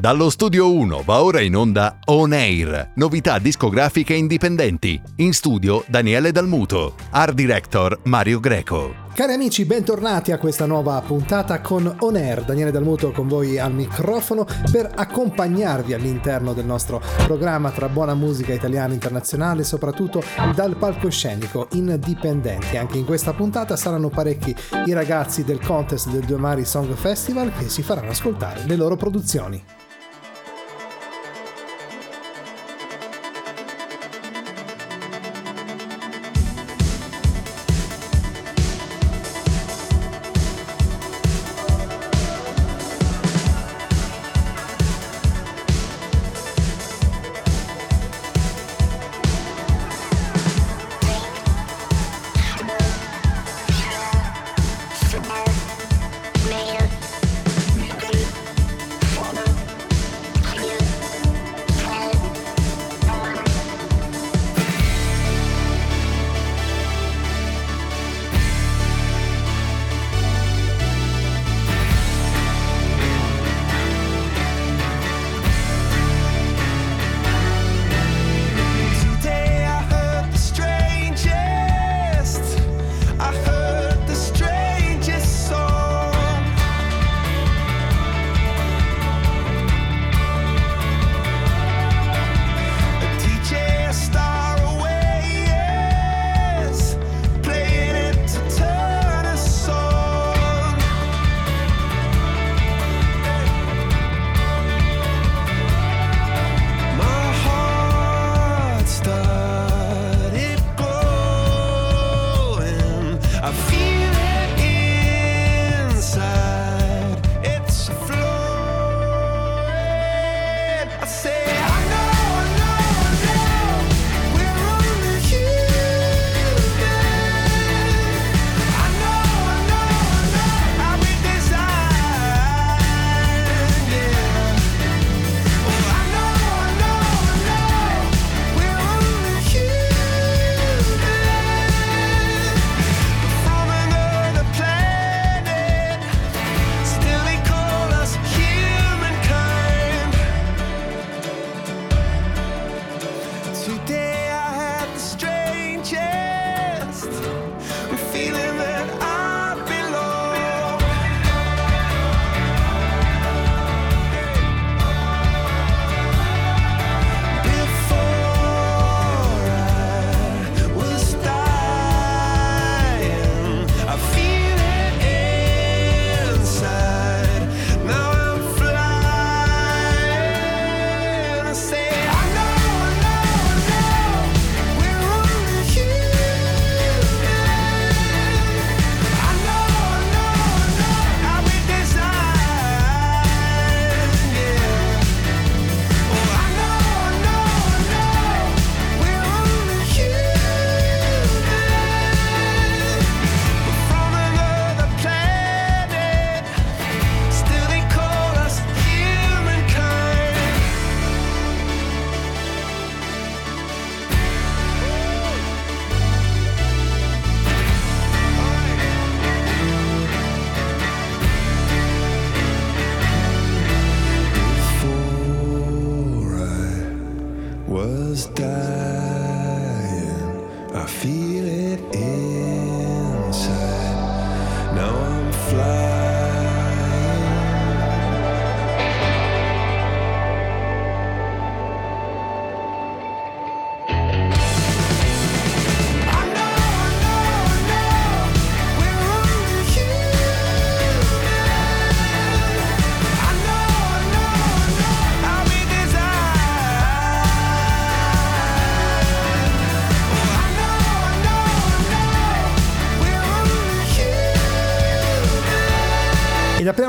Dallo studio 1 va ora in onda On Air, novità discografiche indipendenti. In studio Daniele Dalmuto, art director Mario Greco. Cari amici, bentornati a questa nuova puntata con On Air. Daniele Dalmuto con voi al microfono per accompagnarvi all'interno del nostro programma tra buona musica italiana e internazionale, soprattutto dal palcoscenico indipendenti. Anche in questa puntata saranno parecchi i ragazzi del contest del Due Mari Song Festival che si faranno ascoltare le loro produzioni.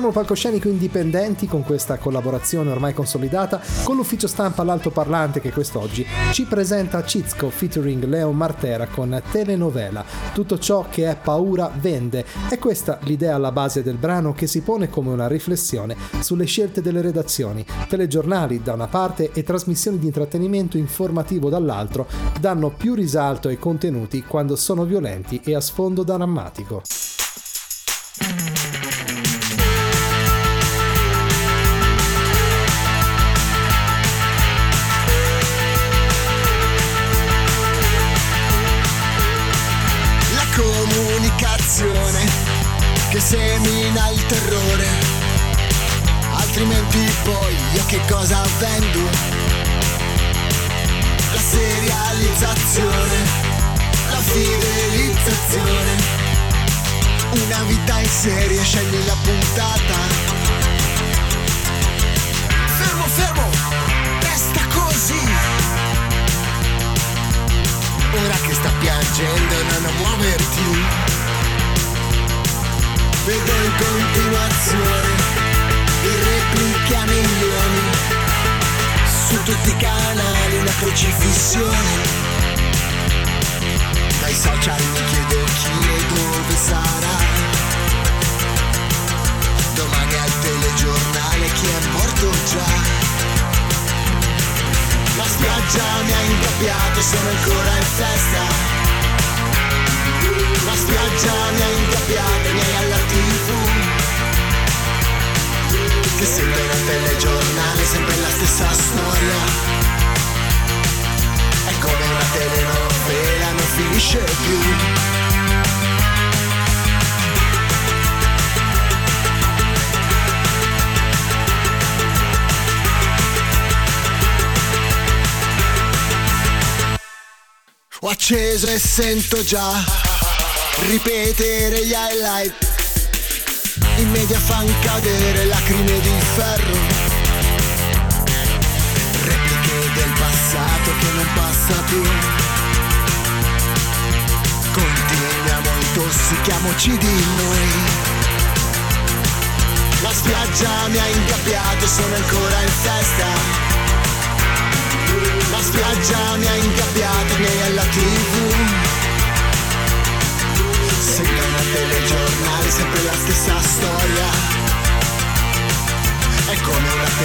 Il palcoscenico indipendenti con questa collaborazione ormai consolidata con l'ufficio stampa L'Altoparlante che quest'oggi ci presenta Cizco featuring Leo Martera con Telenovela. Tutto ciò che è paura vende. È questa l'idea alla base del brano che si pone come una riflessione sulle scelte delle redazioni. Telegiornali da una parte e trasmissioni di intrattenimento informativo dall'altro danno più risalto ai contenuti quando sono violenti e a sfondo drammatico. Semina il terrore, altrimenti poi io che cosa vendo? La serializzazione, la fidelizzazione. Una vita in serie, scegli la puntata. Fermo, fermo, resta così. Ora che sta piangendo, non muoverti vedo in continuazione i repliche a milioni su tutti i canali una crocifissione. Dai social mi chiedo chi e dove sarà. Domani al telegiornale chi è morto già. La spiaggia mi ha ingabbiato sono ancora in festa la spiaggia mi ha ingabbiato, mi hai alla tv Che sembra un telegiornale, sempre la stessa storia. È come una telenovela, non finisce più. Ho acceso e sento già ripetere gli highlight. In media fan cadere lacrime di ferro. Repliche del passato che non passa più. Continuiamo intossichiamoci di noi. La spiaggia mi ha ingabbiato sono ancora in festa. La spiaggia mi ha ingabbiato miei alla Telegiornale, sempre la stessa storia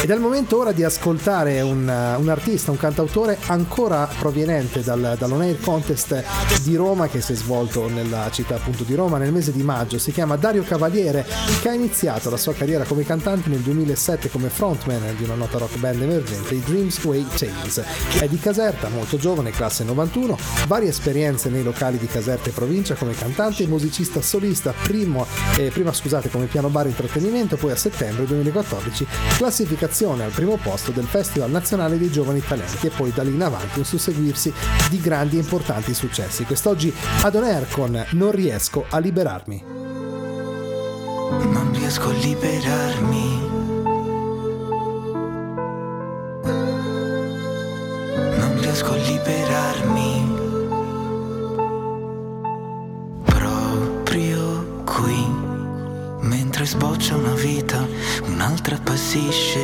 ed è il momento ora di ascoltare un, un artista, un cantautore ancora proveniente dal, dall'On Air Contest di Roma che si è svolto nella città appunto di Roma nel mese di maggio. Si chiama Dario Cavaliere che ha iniziato la sua carriera come cantante nel 2007 come frontman di una nota rock band emergente, i Dreams Way Tales. È di Caserta, molto giovane, classe 91, varie esperienze nei locali di Caserta e provincia come cantante e musicista solista, primo, eh, prima scusate come piano bar intrattenimento, poi a settembre 2014 classificazione al primo posto del Festival Nazionale dei Giovani Talenti e poi da lì in avanti un susseguirsi di grandi e importanti successi. Quest'oggi ad On Air con Non riesco a liberarmi. Non riesco a liberarmi. Non riesco a liberarmi. Proprio qui mentre sboccia una vita, un'altra appassisce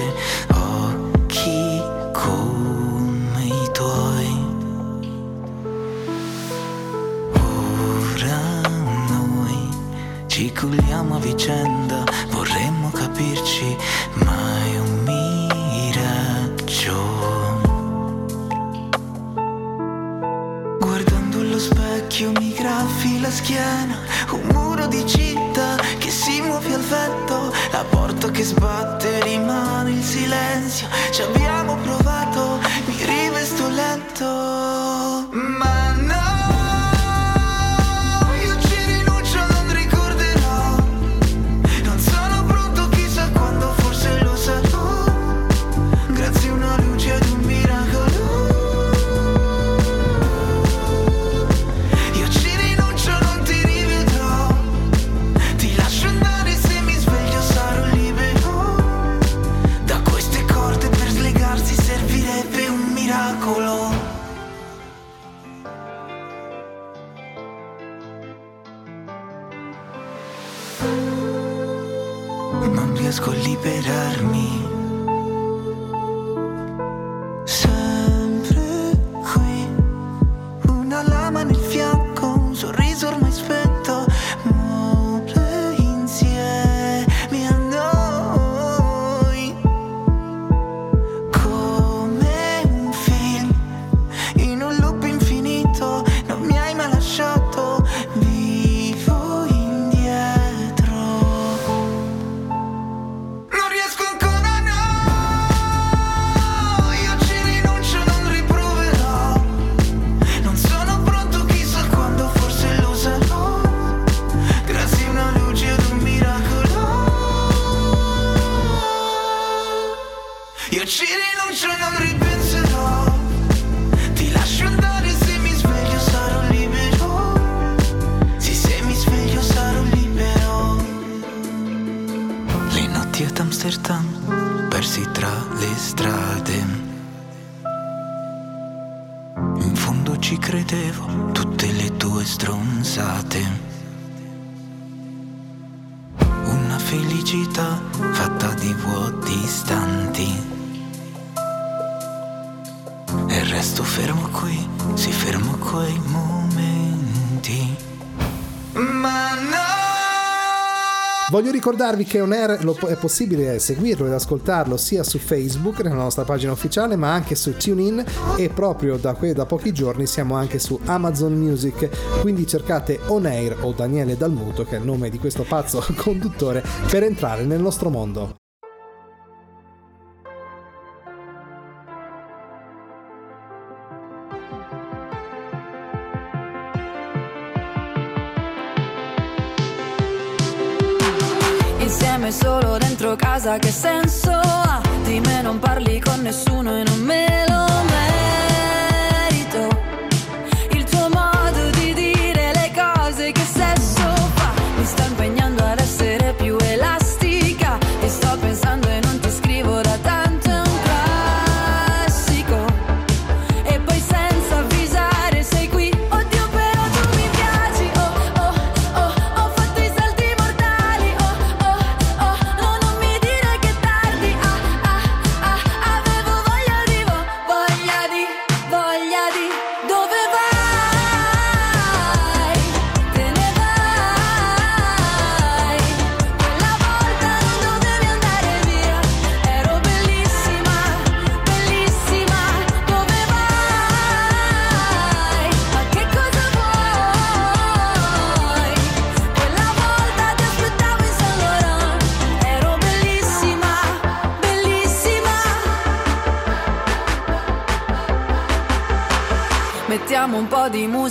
occhi come i tuoi. Ora noi ci culiamo a vicenda, vorremmo capirci, ma è un miraggio. Guardando lo specchio mi graffi la schiena, un muro sbatte rimane il silenzio. Ci abbiamo provato, ci credevo Tutte le tue stronzate una felicità fatta di vuoti istanti. E resto fermo qui, si fermo quei momenti. Ma no! Voglio ricordarvi che On Air lo, è possibile seguirlo ed ascoltarlo sia su Facebook, nella nostra pagina ufficiale, ma anche su TuneIn e proprio da, da pochi giorni siamo anche su Amazon Music. Quindi cercate On Air o Daniele Dalmuto, che è il nome di questo pazzo conduttore, per entrare nel nostro mondo. Casa che senso ha? Di me non parli con nessuno e non me lo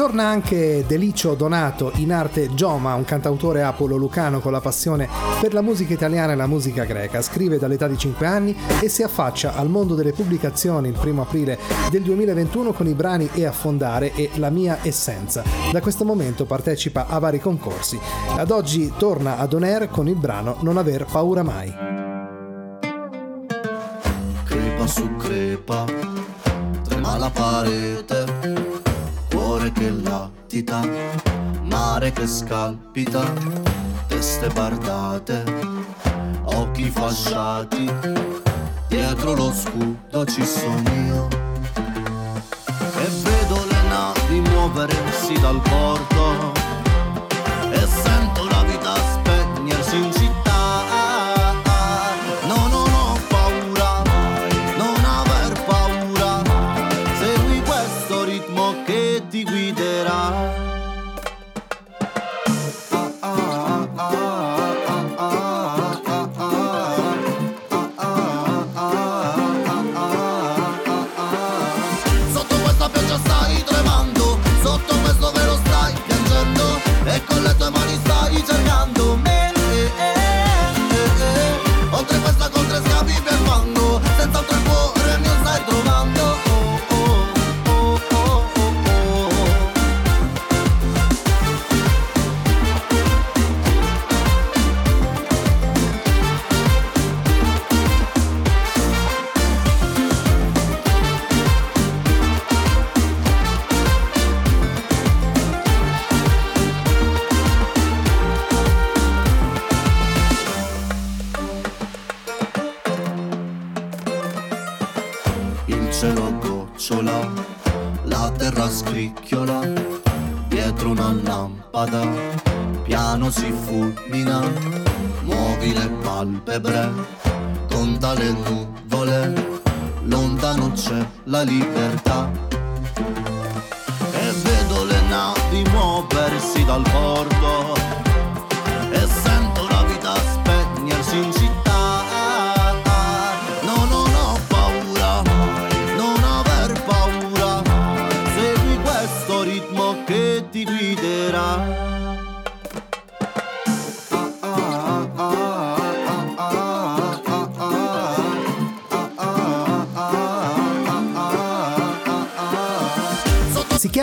Ritorna anche Delicio Donato, in arte Gioma, un cantautore apolo-lucano con la passione per la musica italiana e la musica greca. Scrive dall'età di 5 anni e si affaccia al mondo delle pubblicazioni il primo aprile del 2021 con i brani E affondare e La mia essenza. Da questo momento partecipa a vari concorsi. Ad oggi torna ad On Air con il brano Non aver paura mai. crepa su crepa, trema la parete, cuore che latita, mare che scalpita, teste bardate, occhi fasciati, dietro lo scudo ci sono io. E vedo le navi muoversi dal porto,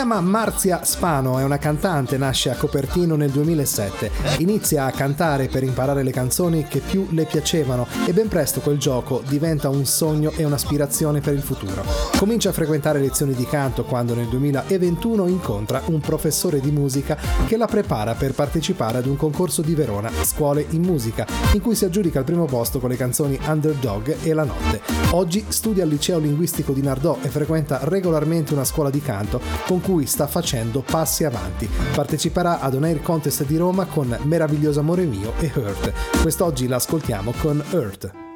chiama Marzia Spano, è una cantante, nasce a Copertino nel 2007. Inizia a cantare per imparare le canzoni che più le piacevano e ben presto quel gioco diventa un sogno e un'aspirazione per il futuro. Comincia a frequentare lezioni di canto quando nel 2021 incontra un professore di musica che la prepara per partecipare ad un concorso di Verona, Scuole in Musica, in cui si aggiudica il primo posto con le canzoni Underdog e La Notte. Oggi studia al liceo linguistico di Nardò e frequenta regolarmente una scuola di canto con cui sta facendo passi avanti. Parteciperà ad un Air Contest di Roma con Meraviglioso Amore Mio e Hurt. Quest'oggi la ascoltiamo con Hurt.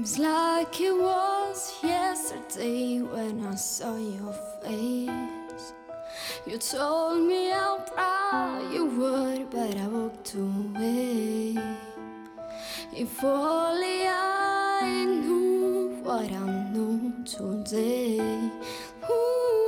Seems like it was yesterday when I saw your face. You told me how proud you were, but I walked away. If only I knew what I know today. Ooh,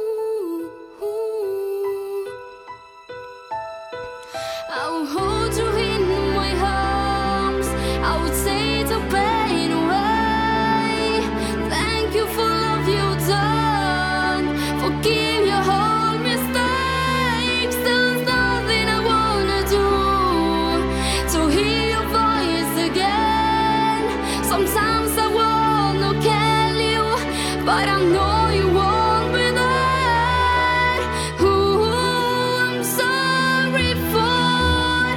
but I know you won't be there. Ooh, I'm sorry for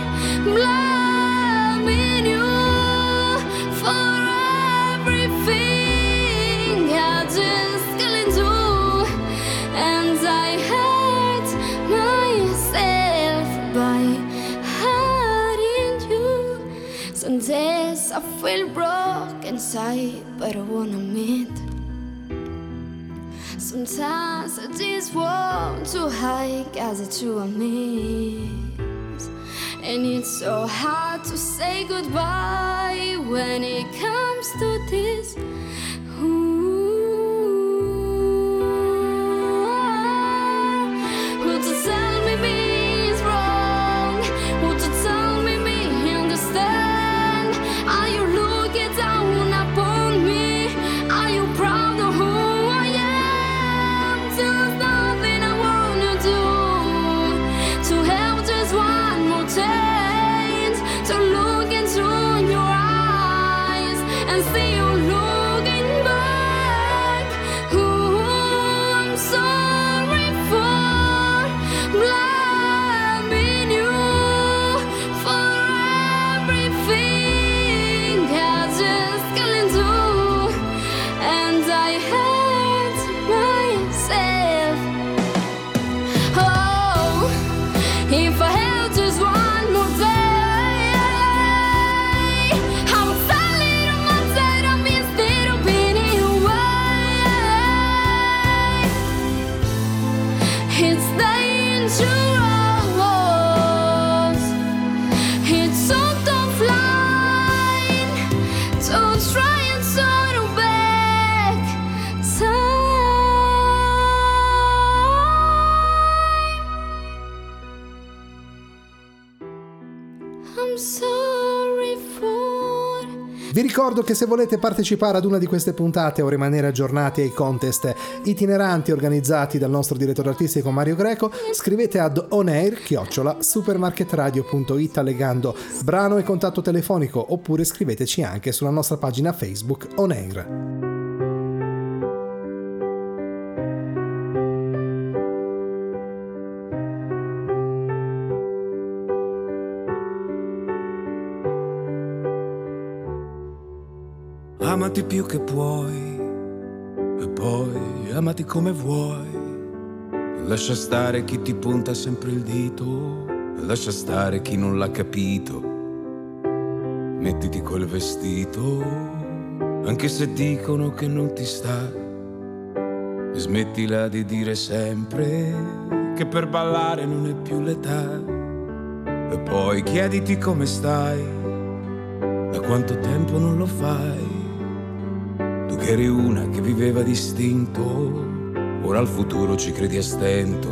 blaming you for everything I just couldn't do, and I hurt myself by hurting you. Some days I feel broken inside, but I wanna admit. Sometimes I just want to hide, as it's true miss. And it's so hard to say goodbye when it comes to this. Ricordo che se volete partecipare ad una di queste puntate o rimanere aggiornati ai contest itineranti organizzati dal nostro direttore artistico Mario Greco, scrivete ad onair chiocciola supermarketradio.it allegando brano e contatto telefonico oppure scriveteci anche sulla nostra pagina Facebook Onair. Amati più che puoi e poi amati come vuoi. Lascia stare chi ti punta sempre il dito, lascia stare chi non l'ha capito. Mettiti quel vestito, anche se dicono che non ti sta. Smettila di dire sempre che per ballare non è più l'età. E poi chiediti come stai, da quanto tempo non lo fai. Tu che eri una che viveva distinto, ora al futuro ci credi a stento.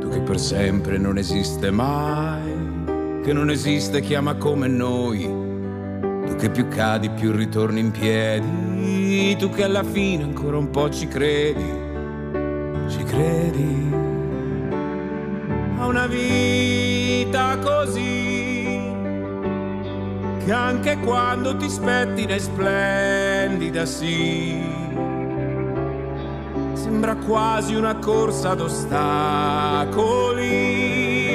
Tu che per sempre non esiste mai, che non esiste chi ama come noi. Tu che più cadi più ritorni in piedi, tu che alla fine ancora un po' ci credi, ci credi a una vita così che anche quando ti spettina è splendida, sì. Sembra quasi una corsa ad ostacoli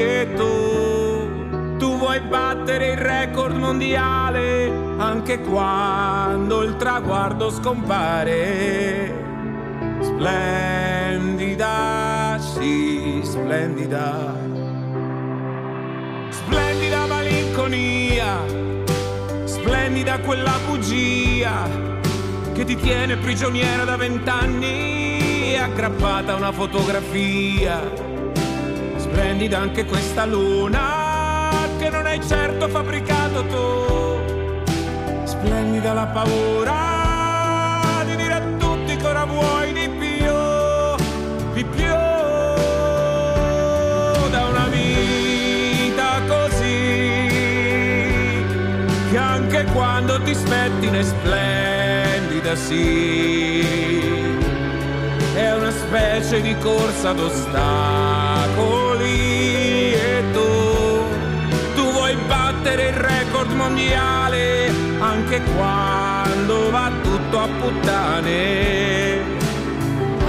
e tu, tu vuoi battere il record mondiale anche quando il traguardo scompare. Splendida, sì, splendida. Splendida malinconia splendida quella bugia che ti tiene prigioniera da vent'anni aggrappata a una fotografia. Splendida anche questa luna che non hai certo fabbricato tu. Splendida la paura quando ti spettina è splendida, sì. È una specie di corsa ad ostacoli e tu, tu vuoi battere il record mondiale anche quando va tutto a puttane.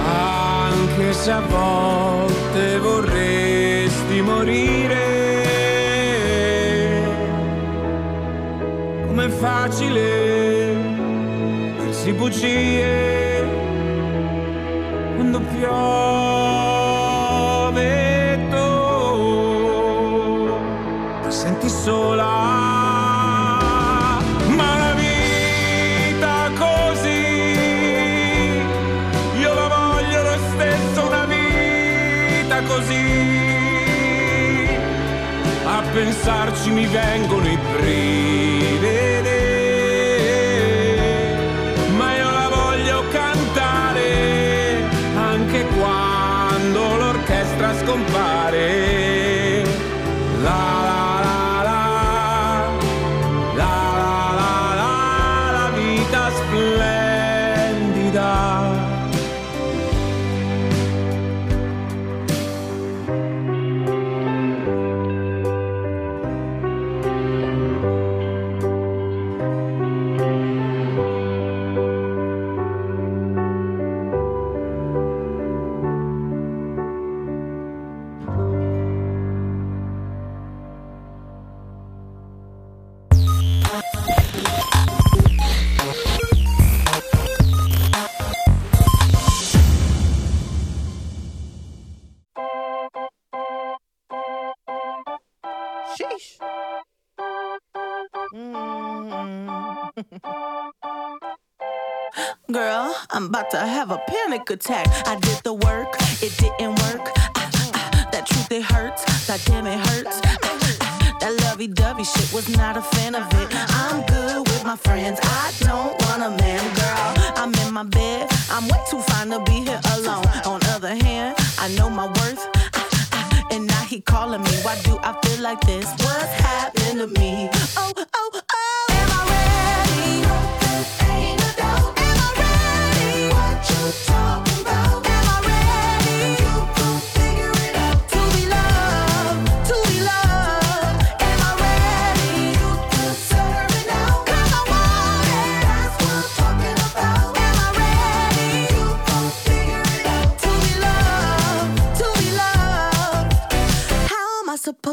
Anche se a volte vorresti morire. Com'è facile dirsi bugie quando piove tu ti senti sola così a pensarci mi vengono i brividi. Attack. I did the work, it didn't work. Ah, ah, that truth, it hurts. That damn, it hurts. Ah, that lovey dovey shit was not a fan of it. I'm good with my friends. I don't want a man, girl. I'm in my bed. I'm way too fine to be here alone. On other hand, I know my worth. Ah, ah, And now he calling me. Why do I feel like this? What's happened to me? Oh, oh,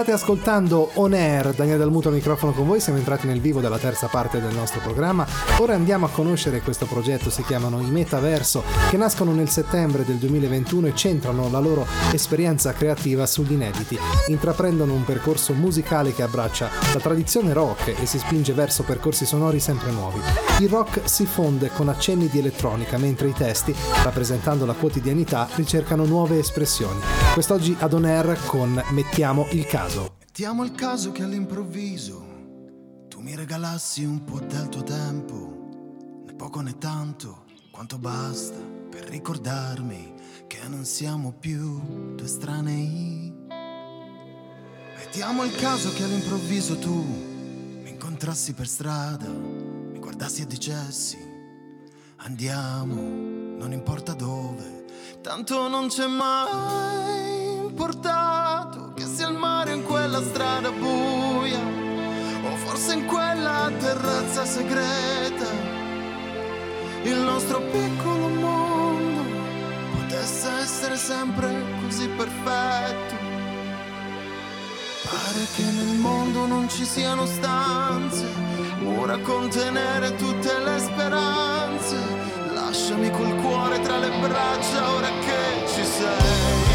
State ascoltando On Air, Daniele Dalmuto al microfono con voi, siamo entrati nel vivo della terza parte del nostro programma. Ora andiamo a conoscere questo progetto, si chiamano i Metaverso, che nascono nel settembre del 2021 e centrano la loro esperienza creativa sugli inediti. Intraprendono un percorso musicale che abbraccia la tradizione rock e si spinge verso percorsi sonori sempre nuovi. Il rock si fonde con accenni di elettronica, mentre i testi, rappresentando la quotidianità, ricercano nuove espressioni. Quest'oggi ad On Air con Mettiamo il caso. Mettiamo il caso che all'improvviso tu mi regalassi un po' del tuo tempo, né poco né tanto, quanto basta per ricordarmi che non siamo più due estranei. Mettiamo il caso che all'improvviso tu mi incontrassi per strada, mi guardassi e dicessi andiamo, non importa dove, tanto non c'è mai il mare in quella strada buia o forse in quella terrazza segreta. Il nostro piccolo mondo potesse essere sempre così perfetto. Pare che nel mondo non ci siano stanze, mura a contenere tutte le speranze. Lasciami col cuore tra le braccia ora che ci sei.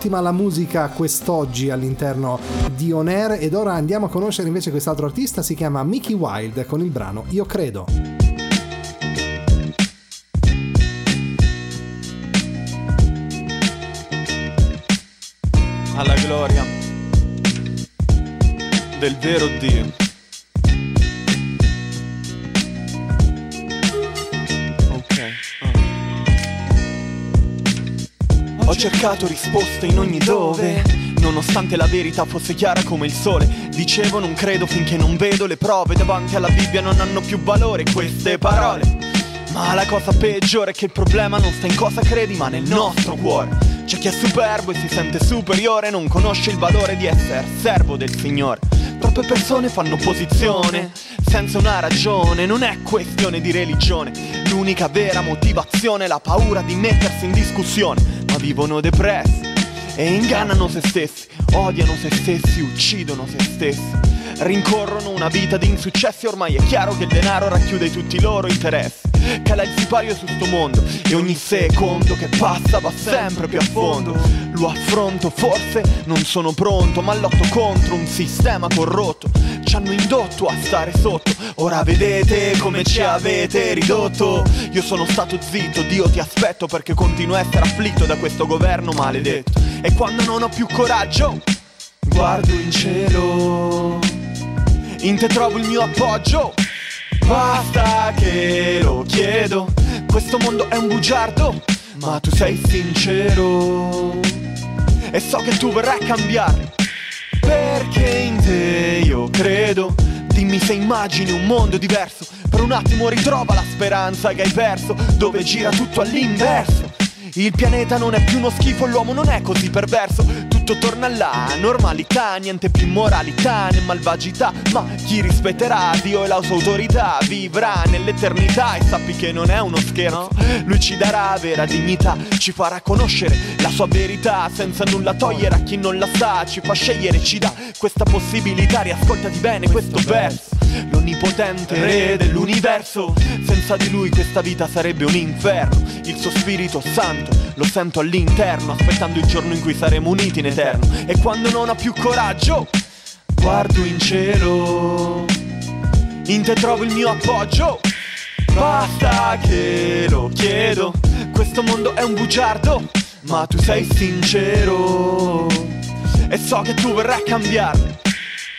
Ottima la musica quest'oggi all'interno di On Air ed ora andiamo a conoscere invece quest'altro artista, si chiama Mickey Wild con il brano Io credo. alla gloria del vero Dio. Cercato risposte in ogni dove, nonostante la verità fosse chiara come il sole. Dicevo non credo finché non vedo le prove davanti alla Bibbia non hanno più valore queste parole. Ma la cosa peggiore è che il problema non sta in cosa credi, ma nel nostro cuore. C'è chi è superbo e si sente superiore, non conosce il valore di essere servo del Signore. Troppe persone fanno opposizione senza una ragione, non è questione di religione. L'unica vera motivazione è la paura di mettersi in discussione, vivono depressi e ingannano se stessi, odiano se stessi, uccidono se stessi. Rincorrono una vita di insuccessi, ormai è chiaro che il denaro racchiude tutti i loro interessi. Cala il sipario su sto mondo e ogni secondo che passa va sempre più a fondo. Lo affronto, forse non sono pronto, ma lotto contro un sistema corrotto. Ci hanno indotto a stare sotto, ora vedete come ci avete ridotto. Io sono stato zitto, Dio ti aspetto perché continuo a essere afflitto da questo governo maledetto. E quando non ho più coraggio, guardo in cielo. In te trovo il mio appoggio. Basta che lo chiedo. Questo mondo è un bugiardo, ma tu sei sincero. E so che tu verrai a cambiare. Perché in te io credo. Dimmi se immagini un mondo diverso. Per un attimo ritrova la speranza che hai perso. Dove gira tutto all'inverso. Il pianeta non è più uno schifo, l'uomo non è così perverso. Tutto torna alla normalità, niente più moralità né malvagità. Ma chi rispetterà Dio e la sua autorità vivrà nell'eternità e sappi che non è uno scherzo. Lui ci darà vera dignità, ci farà conoscere la sua verità senza nulla togliere a chi non la sa. Ci fa scegliere, ci dà questa possibilità. Riascoltati bene questo verso. L'onnipotente re dell'universo Senza di lui questa vita sarebbe un inferno Il suo spirito santo lo sento all'interno Aspettando il giorno in cui saremo uniti in eterno E quando non ho più coraggio Guardo in cielo. In te trovo il mio appoggio. Basta che lo chiedo. Questo mondo è un bugiardo Ma tu sei sincero. E so che tu verrai a cambiarmi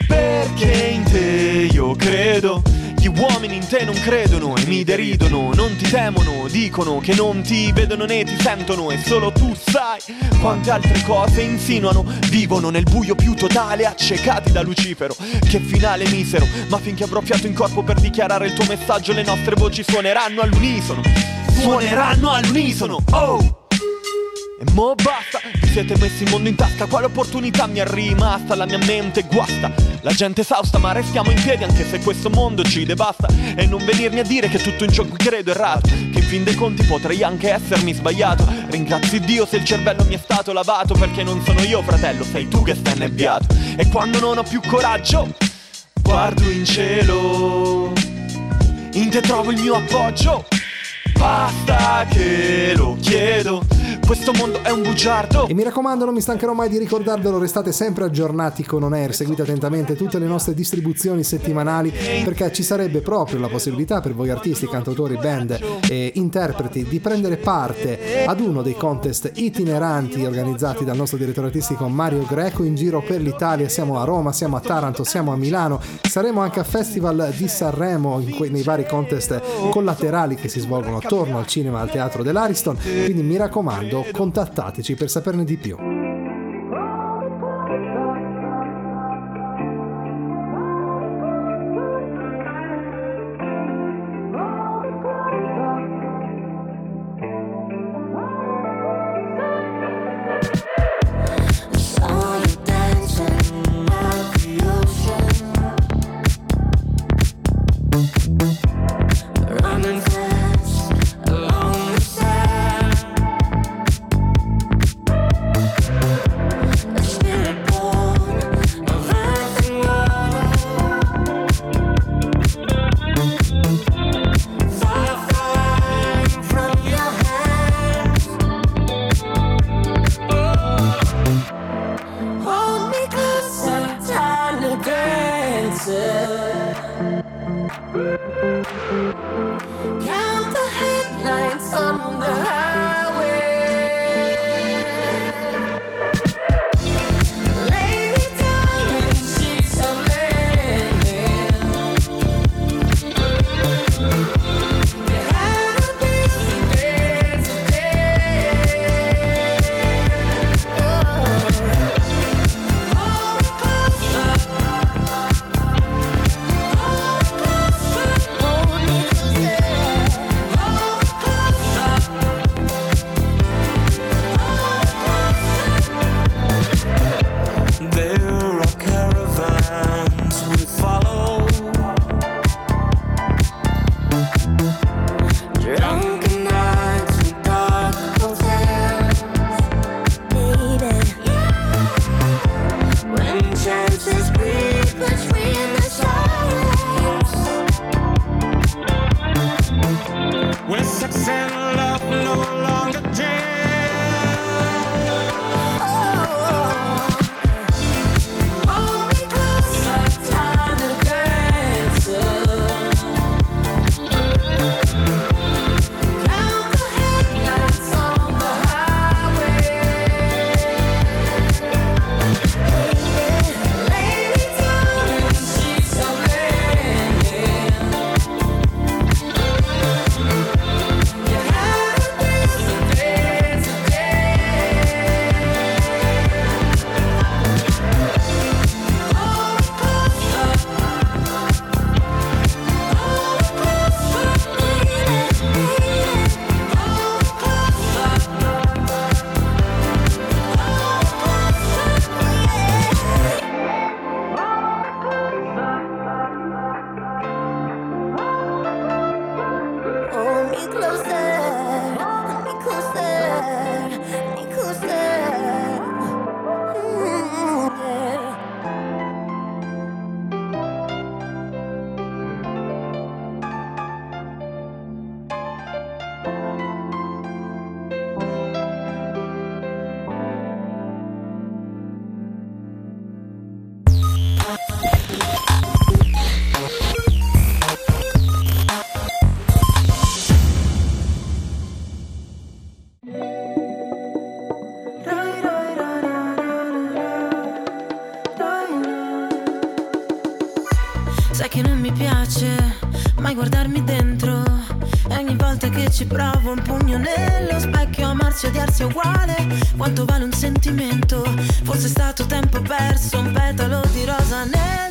perché in te io credo. Gli uomini in te non credono e mi deridono, non ti temono, dicono che non ti vedono né ti sentono e solo tu sai quante altre cose insinuano, vivono nel buio più totale, accecati da Lucifero. Che finale misero, ma finché avrò fiato in corpo per dichiarare il tuo messaggio, le nostre voci suoneranno all'unisono. Suoneranno all'unisono, oh! E mo basta, vi siete messi il mondo in tasca Quale opportunità mi è rimasta? La mia mente guasta. La gente esausta ma restiamo in piedi Anche se questo mondo ci devasta. E non venirmi a dire che tutto in ciò cui credo è errato Che in fin dei conti potrei anche essermi sbagliato. Ringrazi Dio se il cervello mi è stato lavato Perché non sono io fratello, sei tu che stai nebbiato. E quando non ho più coraggio Guardo in cielo In te trovo il mio appoggio Basta che lo chiedo. Questo mondo è un bugiardo. E mi raccomando, non mi stancherò mai di ricordarvelo, restate sempre aggiornati con On Air, seguite attentamente tutte le nostre distribuzioni settimanali perché ci sarebbe proprio la possibilità per voi artisti, cantautori, band e interpreti di prendere parte ad uno dei contest itineranti organizzati dal nostro direttore artistico Mario Greco in giro per l'Italia. Siamo a Roma, siamo a Taranto, siamo a Milano, saremo anche al Festival di Sanremo que- nei vari contest collaterali che si svolgono attorno al cinema al teatro dell'Ariston. Quindi mi raccomando, contattateci per saperne di più. È uguale. Quanto vale un sentimento? Forse è stato tempo perso, un petalo di rosa nel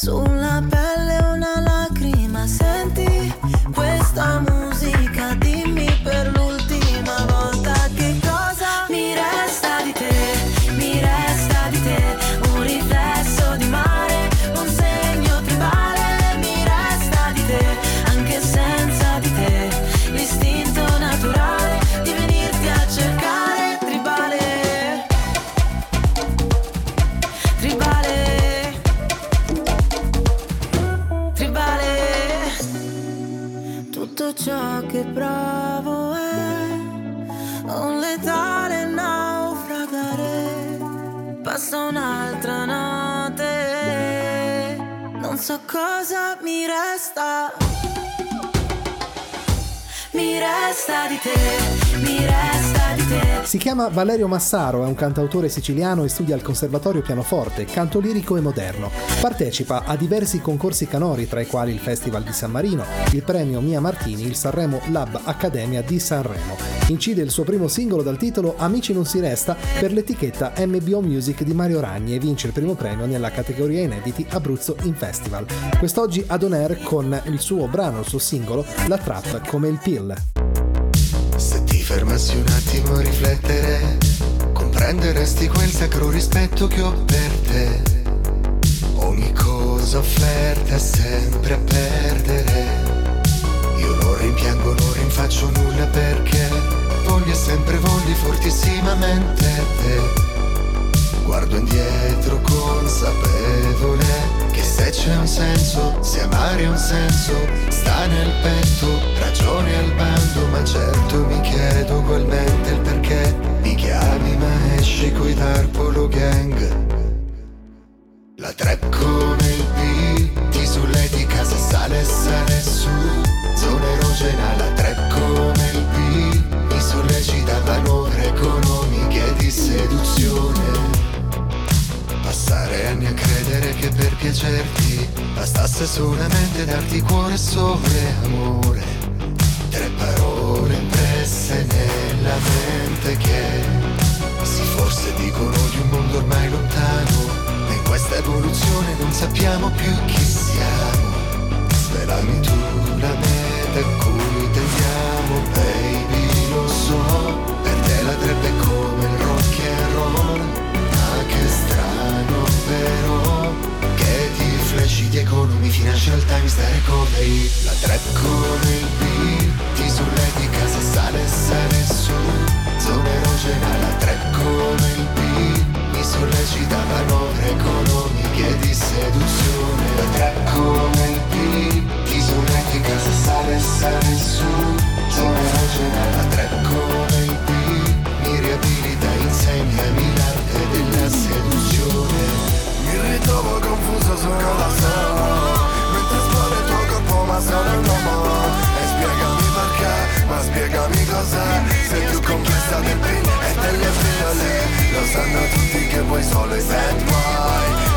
so Mi resta di te, mi resta. Si chiama Valerio Massaro, è un cantautore siciliano e studia al Conservatorio Pianoforte, canto lirico e moderno. Partecipa a diversi concorsi canori, tra i quali il Festival di San Marino, il premio Mia Martini, il Sanremo Lab Accademia di Sanremo. Incide il suo primo singolo dal titolo Amici non si resta per l'etichetta MBO Music di Mario Ragni e vince il primo premio nella categoria inediti Abruzzo in Festival. Quest'oggi ad on air con il suo brano, il suo singolo, La Trap come il Pill. Fermassi un attimo a riflettere, comprenderesti quel sacro rispetto che ho per te. Ogni cosa offerta è sempre a perdere. Io non rimpiango, non rinfaccio nulla perché voglio sempre voli fortissimamente te. Guardo indietro consapevole c'è un senso, se amare un senso, sta nel petto, ragione al bando, ma certo mi chiedo ugualmente il perché, mi chiami ma esci coi tarpolo gang. La trap come il beat, ti sulle di casa sale e sale su, zona erogena, la trap come il beat, mi sollecita valore economiche di seduzione. Passare anni a casa che per piacerti bastasse solamente darti cuore sopra amore. Tre parole impresse nella mente che sì forse dicono di un mondo ormai lontano, ma in questa evoluzione non sappiamo più chi siamo. Svelami tu la meta a cui tendiamo, baby, lo so, per te la è come il rock and roll, ma che strano però, flash di economy, financial times, da recovery, la trap come il beat, ti solleti casa, sale, sale su, zona erogena, la trap come il beat, mi sollecita manovre economiche di seduzione, la trap come il beat, ti solleti casa, sale, sale su, zona erogena, la trap come il beat, mi riabilita, insegnami l'arte da solo Mentre esplode il tuo corpo ma sono un uomo. E spiegami perché, ma spiegami cos'è. Sei più complessa del pin e delle pillole Lo sanno tutti che vuoi solo i bad boy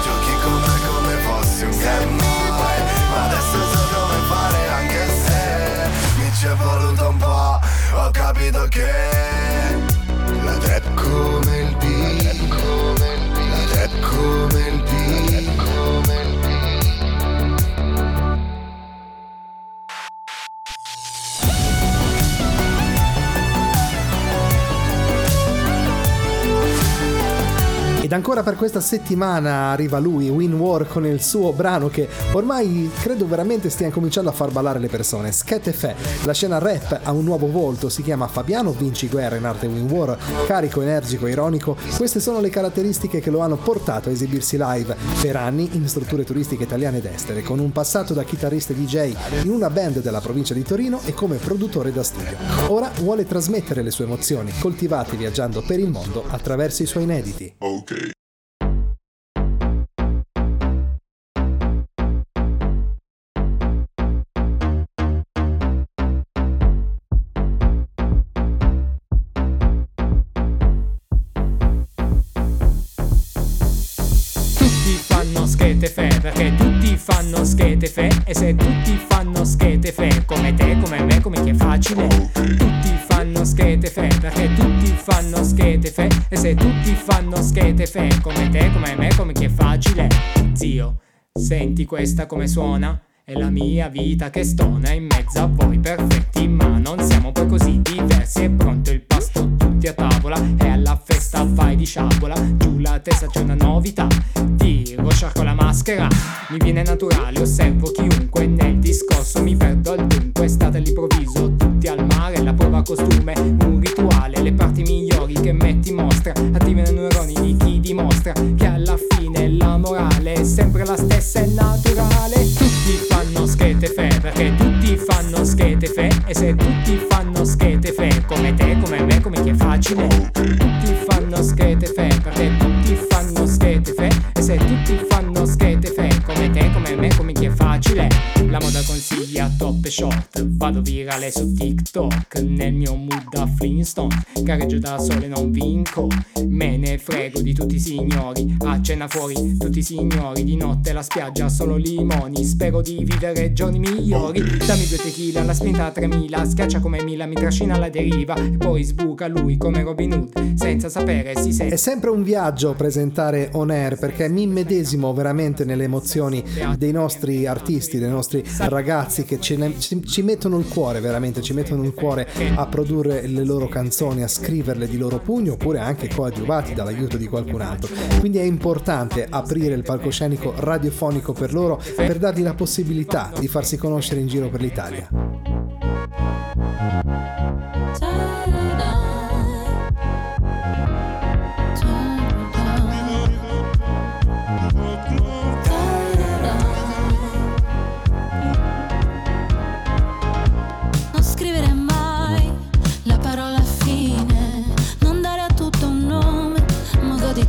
ancora per questa settimana arriva lui, Win War, con il suo brano che ormai credo veramente stia cominciando a far ballare le persone. Scat Fe. La scena rap ha un nuovo volto, si chiama Fabiano Vinci Guerra in arte Win War, carico, energico, ironico. Queste sono le caratteristiche che lo hanno portato a esibirsi live per anni in strutture turistiche italiane ed estere, con un passato da chitarrista e DJ in una band della provincia di Torino e come produttore da studio. Ora vuole trasmettere le sue emozioni, coltivate viaggiando per il mondo attraverso i suoi inediti. Tutti schete fe e se tutti fanno schete fe come te, come me, come chi è facile Tutti fanno schete fe perché tutti fanno schete fe e se tutti fanno schete fe come te, come me, come chi è facile Zio, senti questa come suona? È la mia vita che stona in mezzo a voi perfetti ma non siamo poi così diversi È pronto il pasto tutti a tavola e alla festa vai di sciabola Giù la testa c'è una novità Tiro, sciarco la maschera. Mi viene naturale, osservo chiunque spiaggia solo limoni Spero di vivere giorni migliori. Dammi due tequila, la spinta a 3000 Schiaccia come Mila, mi trascina alla deriva. E poi sbuca lui come Robin Hood Senza sapere si sente. È sempre un viaggio presentare On Air perché mi immedesimo veramente nelle emozioni dei nostri artisti, dei nostri ragazzi che ne- ci, ci mettono il cuore, veramente ci mettono il cuore a produrre le loro canzoni, a scriverle di loro pugno oppure anche coadiuvati dall'aiuto di qualcun altro. Quindi è importante aprire il palcoscenico radiofonico per loro per dargli la possibilità di farsi conoscere in giro per l'Italia.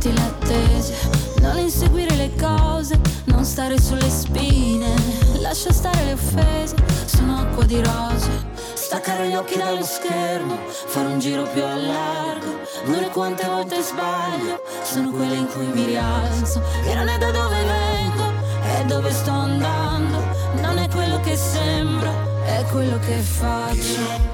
L'attesa, non inseguire le cose, non stare sulle spine, lascia stare le offese, sono acqua di rose, staccare gli occhi dallo schermo, fare un giro più a largo, è quante volte sbaglio, sono quelle in cui mi rialzo. E non è da dove vengo, è dove sto andando. Non è quello che sembra, è quello che faccio.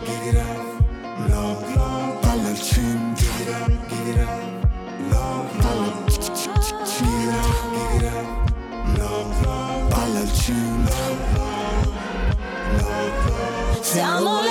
Siamo le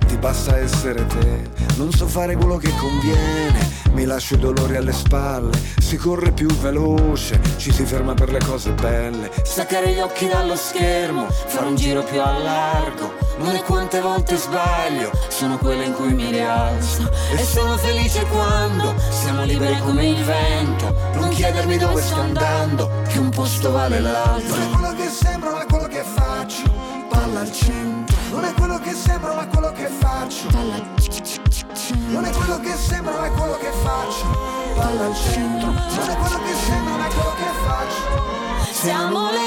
ti basta essere te. Non so fare quello che conviene, mi lascio i dolori alle spalle. Si corre più veloce, ci si ferma per le cose belle. Staccare gli occhi dallo schermo, fare un giro più a largo. Non è quante volte sbaglio, sono quelle in cui mi rialzo. E sono felice quando siamo liberi come il vento. Non chiedermi dove sto andando, che un posto vale l'altro. Quello che sembra, ma è quello che faccio. Palla al centro. Che faccio. Non è quello che sembra, ma è quello che faccio. Palla al centro. Non è quello che sembra, ma è quello che faccio. Siamo le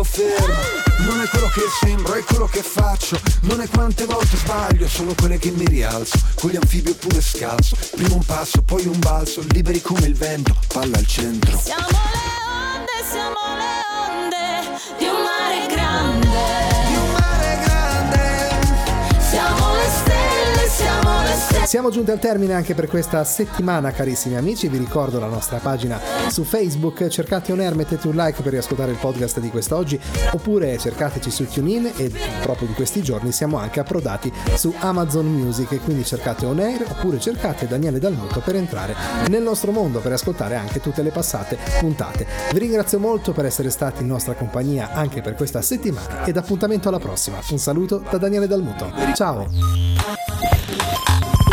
sto fermo. Non è quello che sembro, è quello che faccio. Non è quante volte sbaglio, sono quelle che mi rialzo. Con gli anfibi oppure scalzo. Prima un passo, poi un balzo, liberi come il vento, palla al centro. Siamo le siamo giunti al termine anche per questa settimana, carissimi amici. Vi ricordo la nostra pagina su Facebook. Cercate On Air, mettete un like per riascoltare il podcast di quest'oggi, oppure cercateci su TuneIn e proprio di questi giorni siamo anche approdati su Amazon Music. Quindi cercate On Air oppure cercate Daniele Dalmuto per entrare nel nostro mondo, per ascoltare anche tutte le passate puntate. Vi ringrazio molto per essere stati in nostra compagnia anche per questa settimana ed appuntamento alla prossima. Un saluto da Daniele Dalmuto. Ciao!